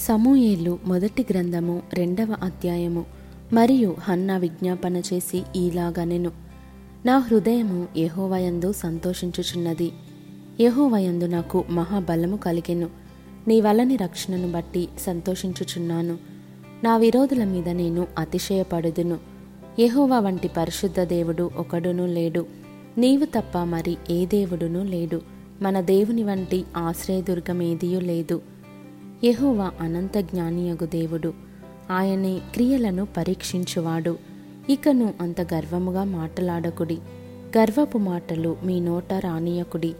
సమూయేలు మొదటి గ్రంథము రెండవ అధ్యాయము. మరియు హన్నా విజ్ఞాపన చేసి ఈలాగనెను. నా హృదయము యహోవయందు సంతోషించుచున్నది. యహోవయందు నాకు మహాబలము కలిగెను. నీ వలని రక్షణను బట్టి సంతోషించుచున్నాను. నా విరోధుల మీద నేను అతిశయపడుదును. యహోవా వంటి పరిశుద్ధ దేవుడు ఒకడునూ లేడు. నీవు తప్ప మరి ఏ దేవుడునూ లేడు. మన దేవుని వంటి ఆశ్రయదుర్గమేదియూ లేదు. యహోవా అనంత జ్ఞానియగు దేవుడు. ఆయనే క్రియలను పరీక్షించువాడు. ఇకను అంత గర్వముగా మాటలాడకుడి. గర్వపు మాటలు మీ నోట రానియకుడి.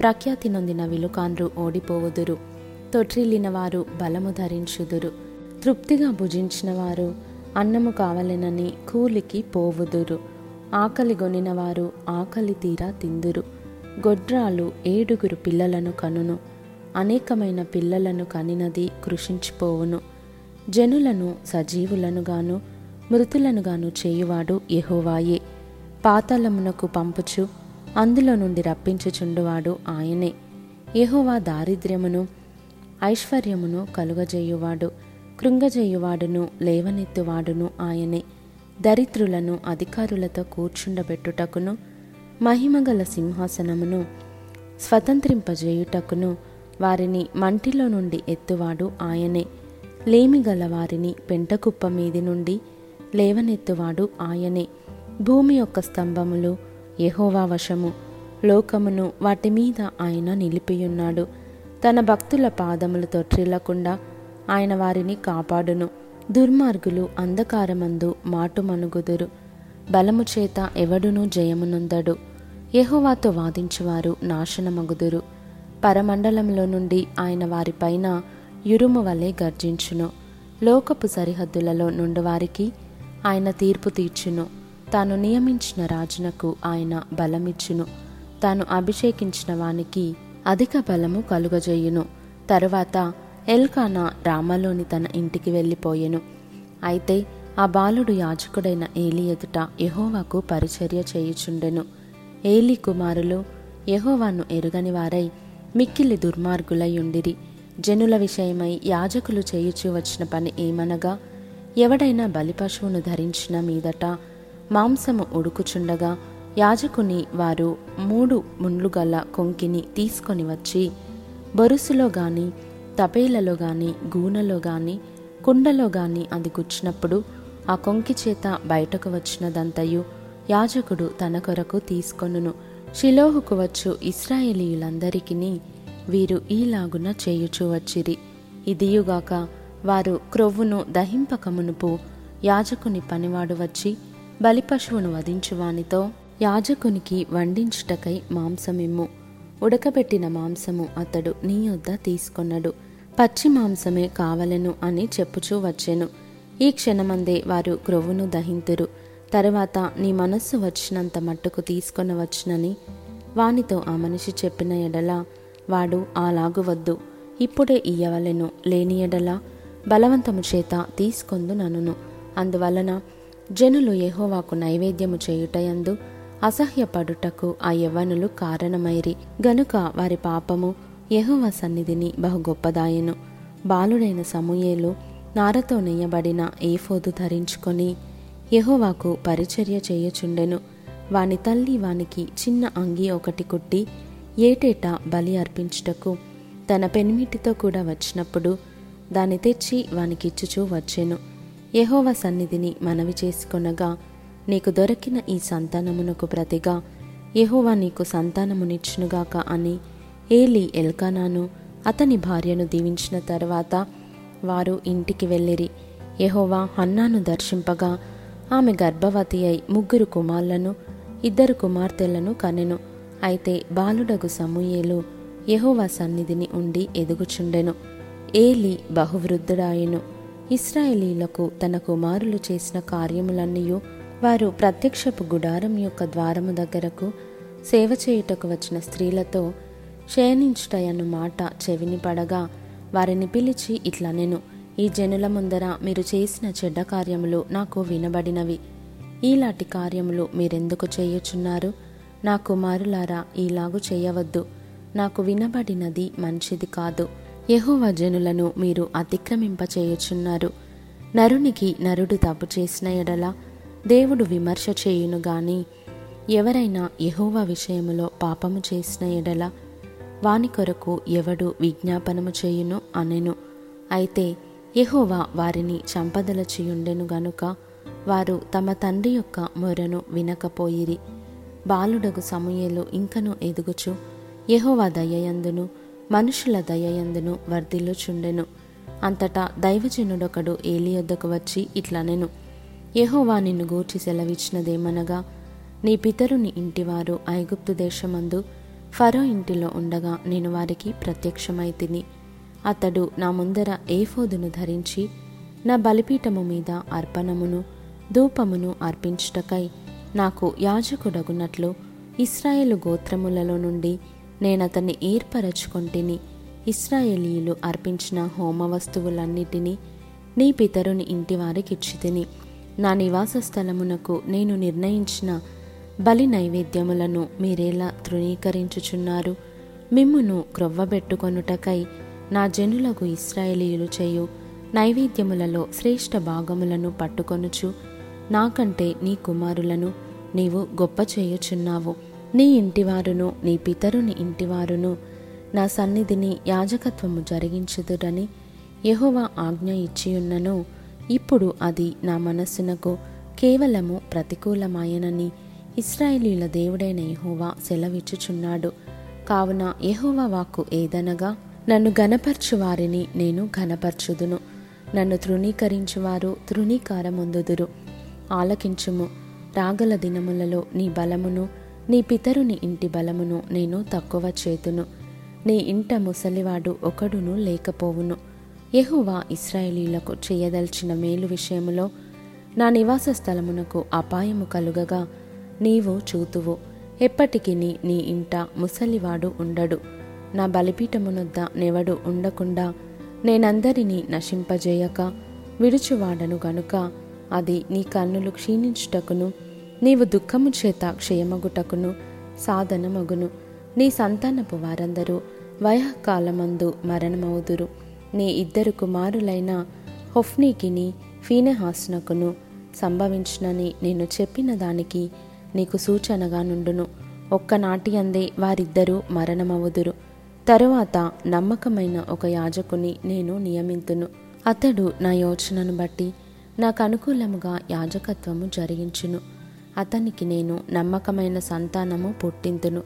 ప్రఖ్యాతి నొందిన విలుకాన్రు ఓడిపోవుదురు. తొట్రిల్లిన వారు బలము ధరించుదురు. తృప్తిగా భుజించిన వారు అన్నము కావలెనని కూలికి పోవుదురు. ఆకలి గొనిన వారు ఆకలి తీరా తిందురు. గొడ్రాలు ఏడుగురు పిల్లలను కనును. అనేకమైన పిల్లలను కనినది కృషించిపోవును. జనులను సజీవులనుగాను మృతులనుగాను చేయువాడు ఎహోవాయే పాతాళమునకు పంపుచు అందులో నుండి రప్పించుచుండువాడు ఆయనే. ఎహోవా దారిద్ర్యమును ఐశ్వర్యమును కలుగజేయువాడు కృంగజేయువాడును లేవనెత్తువాడును ఆయనే. దరిద్రులను అధికారులతో కూర్చుండబెట్టుటకును మహిమగల సింహాసనమును స్వతంత్రింపజేయుటకును వారిని మంటిలో నుండి ఎత్తువాడు ఆయనే. లేమి గలవారిని పెంటకుప్ప మీది నుండి లేవనెత్తువాడు ఆయనే. భూమి యొక్క స్తంభములు యహోవా వశము. లోకమును వాటి మీద ఆయన నిలిపియున్నాడు. తన భక్తుల పాదములు తొట్టిల్లకుండా ఆయన వారిని కాపాడును. దుర్మార్గులు అంధకారమందు మాటుమనుగుదురు. బలము చేత ఎవడునూ జయమునందడు. యహోవాతో వాదించువారు నాశనమగుదురు. పరమండలంలో నుండి ఆయన వారిపైన యురుము వలె గర్జించును. లోకపు సరిహద్దులలో నుండి వారికి ఆయన తీర్పు తీర్చును. తాను నియమించిన రాజునకు ఆయన బలమిచ్చును. తాను అభిషేకించిన వానికి అధిక బలము కలుగజేయును. తరువాత ఎల్కానా రామలోని తన ఇంటికి వెళ్ళిపోయెను. అయితే ఆ బాలుడు యాజకుడైన ఏలి ఎదుట యహోవాకు పరిచర్య చేయుచుండెను. ఏలి కుమారులు యహోవాను ఎరుగని వారై మిక్కిలి దుర్మార్గులయుండిరి జనుల విషయమై యాజకులు చేయుచు వచ్చిన పని ఏమనగా ఎవడైనా బలిపశువును ధరించిన మీదట మాంసము ఉడుకుచుండగా యాజకుని వారు మూడు ముండ్లు గల కొంకిని తీసుకొని వచ్చి బొరుసులో గాని తపేలలో గాని గూనలో గాని కుండలో గాని అది గుచ్చినప్పుడు ఆ కొంకి చేత బయటకు వచ్చినదంతయు యాజకుడు తన కొరకు తీసుకొనును. షిలోహుకు వచ్చు ఇస్రాయేలీయులందరికీ వీరు ఈలాగున చేయుచూ వచ్చిరి. ఇదియుగాక వారు క్రొవ్వును దహింపకమునుపు యాజకుని పనివాడు వచ్చి బలిపశువును వధించువానితో యాజకునికి వండించుటకై మాంసమిమ్ము. ఉడకబెట్టిన మాంసము అతడు నీ యొద్ద తీసుకొన్నడు పచ్చి మాంసమే కావలెను అని చెప్పుచూ వచ్చెను. ఈ క్షణమందే వారు క్రొవ్వును దహింతురు. తరువాత నీ మనస్సు వచ్చినంత మట్టుకు తీసుకొని వచ్చునని వానితో ఆ మనిషి చెప్పిన ఎడల వాడు అలాగు వద్దు. ఇప్పుడే ఇయ్యవలెను లేని ఎడల బలవంతము చేత తీసుకొందు ననును. అందువలన జనులు ఎహోవాకు నైవేద్యము చేయుటయందు అసహ్యపడుటకు ఆ యవ్వనులు కారణమైరి. గనుక వారి పాపము యహోవ సన్నిధిని బహు గొప్పదాయెను. బాలుడైన సమూయేలు నారతో నెయ్యబడిన ఏఫోదు ధరించుకొని యహోవాకు పరిచర్య చేయుచుండెను. వాని తల్లి వానికి చిన్న అంగి ఒకటి కుట్టి ఏటేటా బలి అర్పించుటకు తన పెనిమిటితో కూడా వచ్చినప్పుడు దాన్ని తెచ్చి వానికిచ్చుచూ వచ్చెను. యెహోవా సన్నిధిని మనవి చేసుకొనగా నీకు దొరికిన ఈ సంతానమునకు ప్రతిగా యహోవా నీకు సంతానమునిచ్చునుగాక అని ఏలి ఎల్కానాను అతని భార్యను దీవించిన తర్వాత వారు ఇంటికి వెళ్ళిరి. యహోవా హన్నాను దర్శింపగా ఆమె గర్భవతి అయి ముగ్గురు కుమారులను ఇద్దరు కుమార్తెలను కనెను. అయితే బాలుడగు సమూయేలు యెహోవా సన్నిధిని ఉండి ఎదుగుచుండెను. ఏలి బహువృద్ధుడాయెను. ఇస్రాయేలీలకు తన కుమారులు చేసిన కార్యములన్నీయు వారు ప్రత్యక్షపు గుడారం యొక్క ద్వారము దగ్గరకు సేవ చేయుటకు వచ్చిన స్త్రీలతో క్షయణించుటయన్న మాట చెవిని పడగా వారిని పిలిచి ఇట్లా నేను ఈ జనుల ముందర మీరు చేసిన చెడ్డ కార్యములు నాకు వినబడినవి. ఈలాంటి కార్యములు మీరెందుకు చేయుచున్నారు? నా కుమారులారా ఈలాగు చేయవద్దు. నాకు వినబడినది మంచిది కాదు. యహోవ జనులను మీరు అతిక్రమింపచేయుచున్నారు నరునికి నరుడు తప్పు చేసిన ఎడల దేవుడు విమర్శ చేయును గాని ఎవరైనా యహోవ విషయములో పాపము చేసిన ఎడల వాని కొరకు ఎవడు విజ్ఞాపనము చేయును అనెను. అయితే యహోవా వారిని చంపదలచియుండెను గనుక వారు తమ తండ్రి యొక్క మొరను వినకపోయిరి. బాలుడగు సమూయేలు ఇంకను ఎదుగుచు యహోవా దయయందును మనుషుల దయయందును వర్ధిల్లుచుండెను. అంతటా దైవజనుడొకడు ఏలియొద్దకు వచ్చి ఇట్లనెను యహోవా నిన్ను గూర్చి సెలవిచ్చినదేమనగా నీ పితరుని ఇంటివారు ఐగుప్తు దేశమందు ఫరో ఇంటిలో ఉండగా నేను వారికి ప్రత్యక్షమైతిని అతడు నా ముందర ఏఫోదును ధరించి నా బలిపీఠము మీద అర్పణమును ధూపమును అర్పించుటకై నాకు యాజకుడగునట్లు ఇస్రాయేలు గోత్రములలో నుండి నేనతన్ని ఏర్పరచుకొంటిని ఇస్రాయేలీయులు అర్పించిన హోమ వస్తువులన్నిటినీ నీ పితరుని ఇంటి వారికిచ్చితిని నా నివాస స్థలమునకు నేను నిర్ణయించిన బలి నైవేద్యములను మీరేలా తృణీకరించుచున్నారు. మిమ్మును క్రొవ్వబెట్టుకొనుటకై నా జనులకు ఇస్రాయేలీయులు చేయు నైవేద్యములలో శ్రేష్ఠ భాగములను పట్టుకొనుచు నాకంటే నీ కుమారులను నీవు గొప్ప చేయుచున్నావు. నీ ఇంటివారును నీ పితరుని ఇంటివారును నా సన్నిధిని యాజకత్వము జరిగించుదురని యహోవా ఆజ్ఞ ఇచ్చియున్నను. ఇప్పుడు అది నా మనస్సునకు కేవలము ప్రతికూలమాయనని ఇస్రాయేలీల దేవుడైన యహోవా సెలవిచ్చుచున్నాడు. కావున యహోవా వాక్కు ఏదనగా నన్ను గనపరచు వారిని నేను ఘనపరచుదును. నన్ను తృణీకరించువారు తృణీకారముందుదురు. ఆలకించుము. రాగల దినములలో నీ బలమును నీ పితరుని ఇంటి బలమును నేను తక్కువ చేతును. నీ ఇంట ముసలివాడు ఒకడును లేకపోవును. యహువా ఇస్రాయేలీలకు చేయదల్చిన మేలు విషయములో నా నివాస స్థలమునకు అపాయము కలుగగా నీవు చూతువు. ఎప్పటికి నీ ఇంట ముసలివాడు ఉండడు. నా బలిపీఠమునొద్ద నెవడు ఉండకుండా నేనందరినీ నశింపజేయక విడుచువాడను గనుక. అది నీ కన్నులు క్షీణించుటకును నీవు దుఃఖము చేత క్షయమగుటకును సాధనమగును. నీ సంతానపు వారందరూ వయకాలమందు మరణమవుదురు. నీ ఇద్దరు కుమారులైన హొఫ్నీకిని ఫీనెహాస్నకును సంభవించినని నేను చెప్పిన దానికి నీకు సూచనగా నుండును. ఒక్కనాటి అందే వారిద్దరూ మరణమవుదురు. తరువాత నమ్మకమైన ఒక యాజకుని నేను నియమింతును. అతడు నా యోచనను బట్టి నాకు అనుకూలముగా యాజకత్వము జరిగించును. అతనికి నేను నమ్మకమైన సంతానము పుట్టింతును.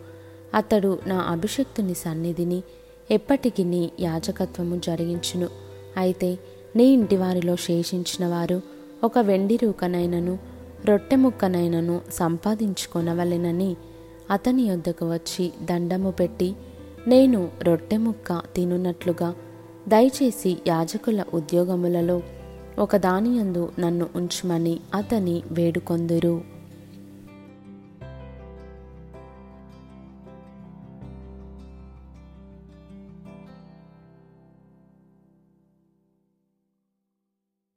అతడు నా అభిషక్తుని సన్నిధిని ఎప్పటికి నీ యాజకత్వము జరిగించును. అయితే నీ ఇంటి వారిలో శేషించిన వారు ఒక వెండి రూకనైనను రొట్టె ముక్కనైనను సంపాదించుకొనవలెనని అతని యొద్దకు వచ్చి దండము పెట్టి నేను రొట్టె ముక్క తినున్నట్లుగా దయచేసి యాజకుల ఉద్యోగములలో ఒకదానియందు నన్ను ఉంచుమని అతని వేడుకొందురు.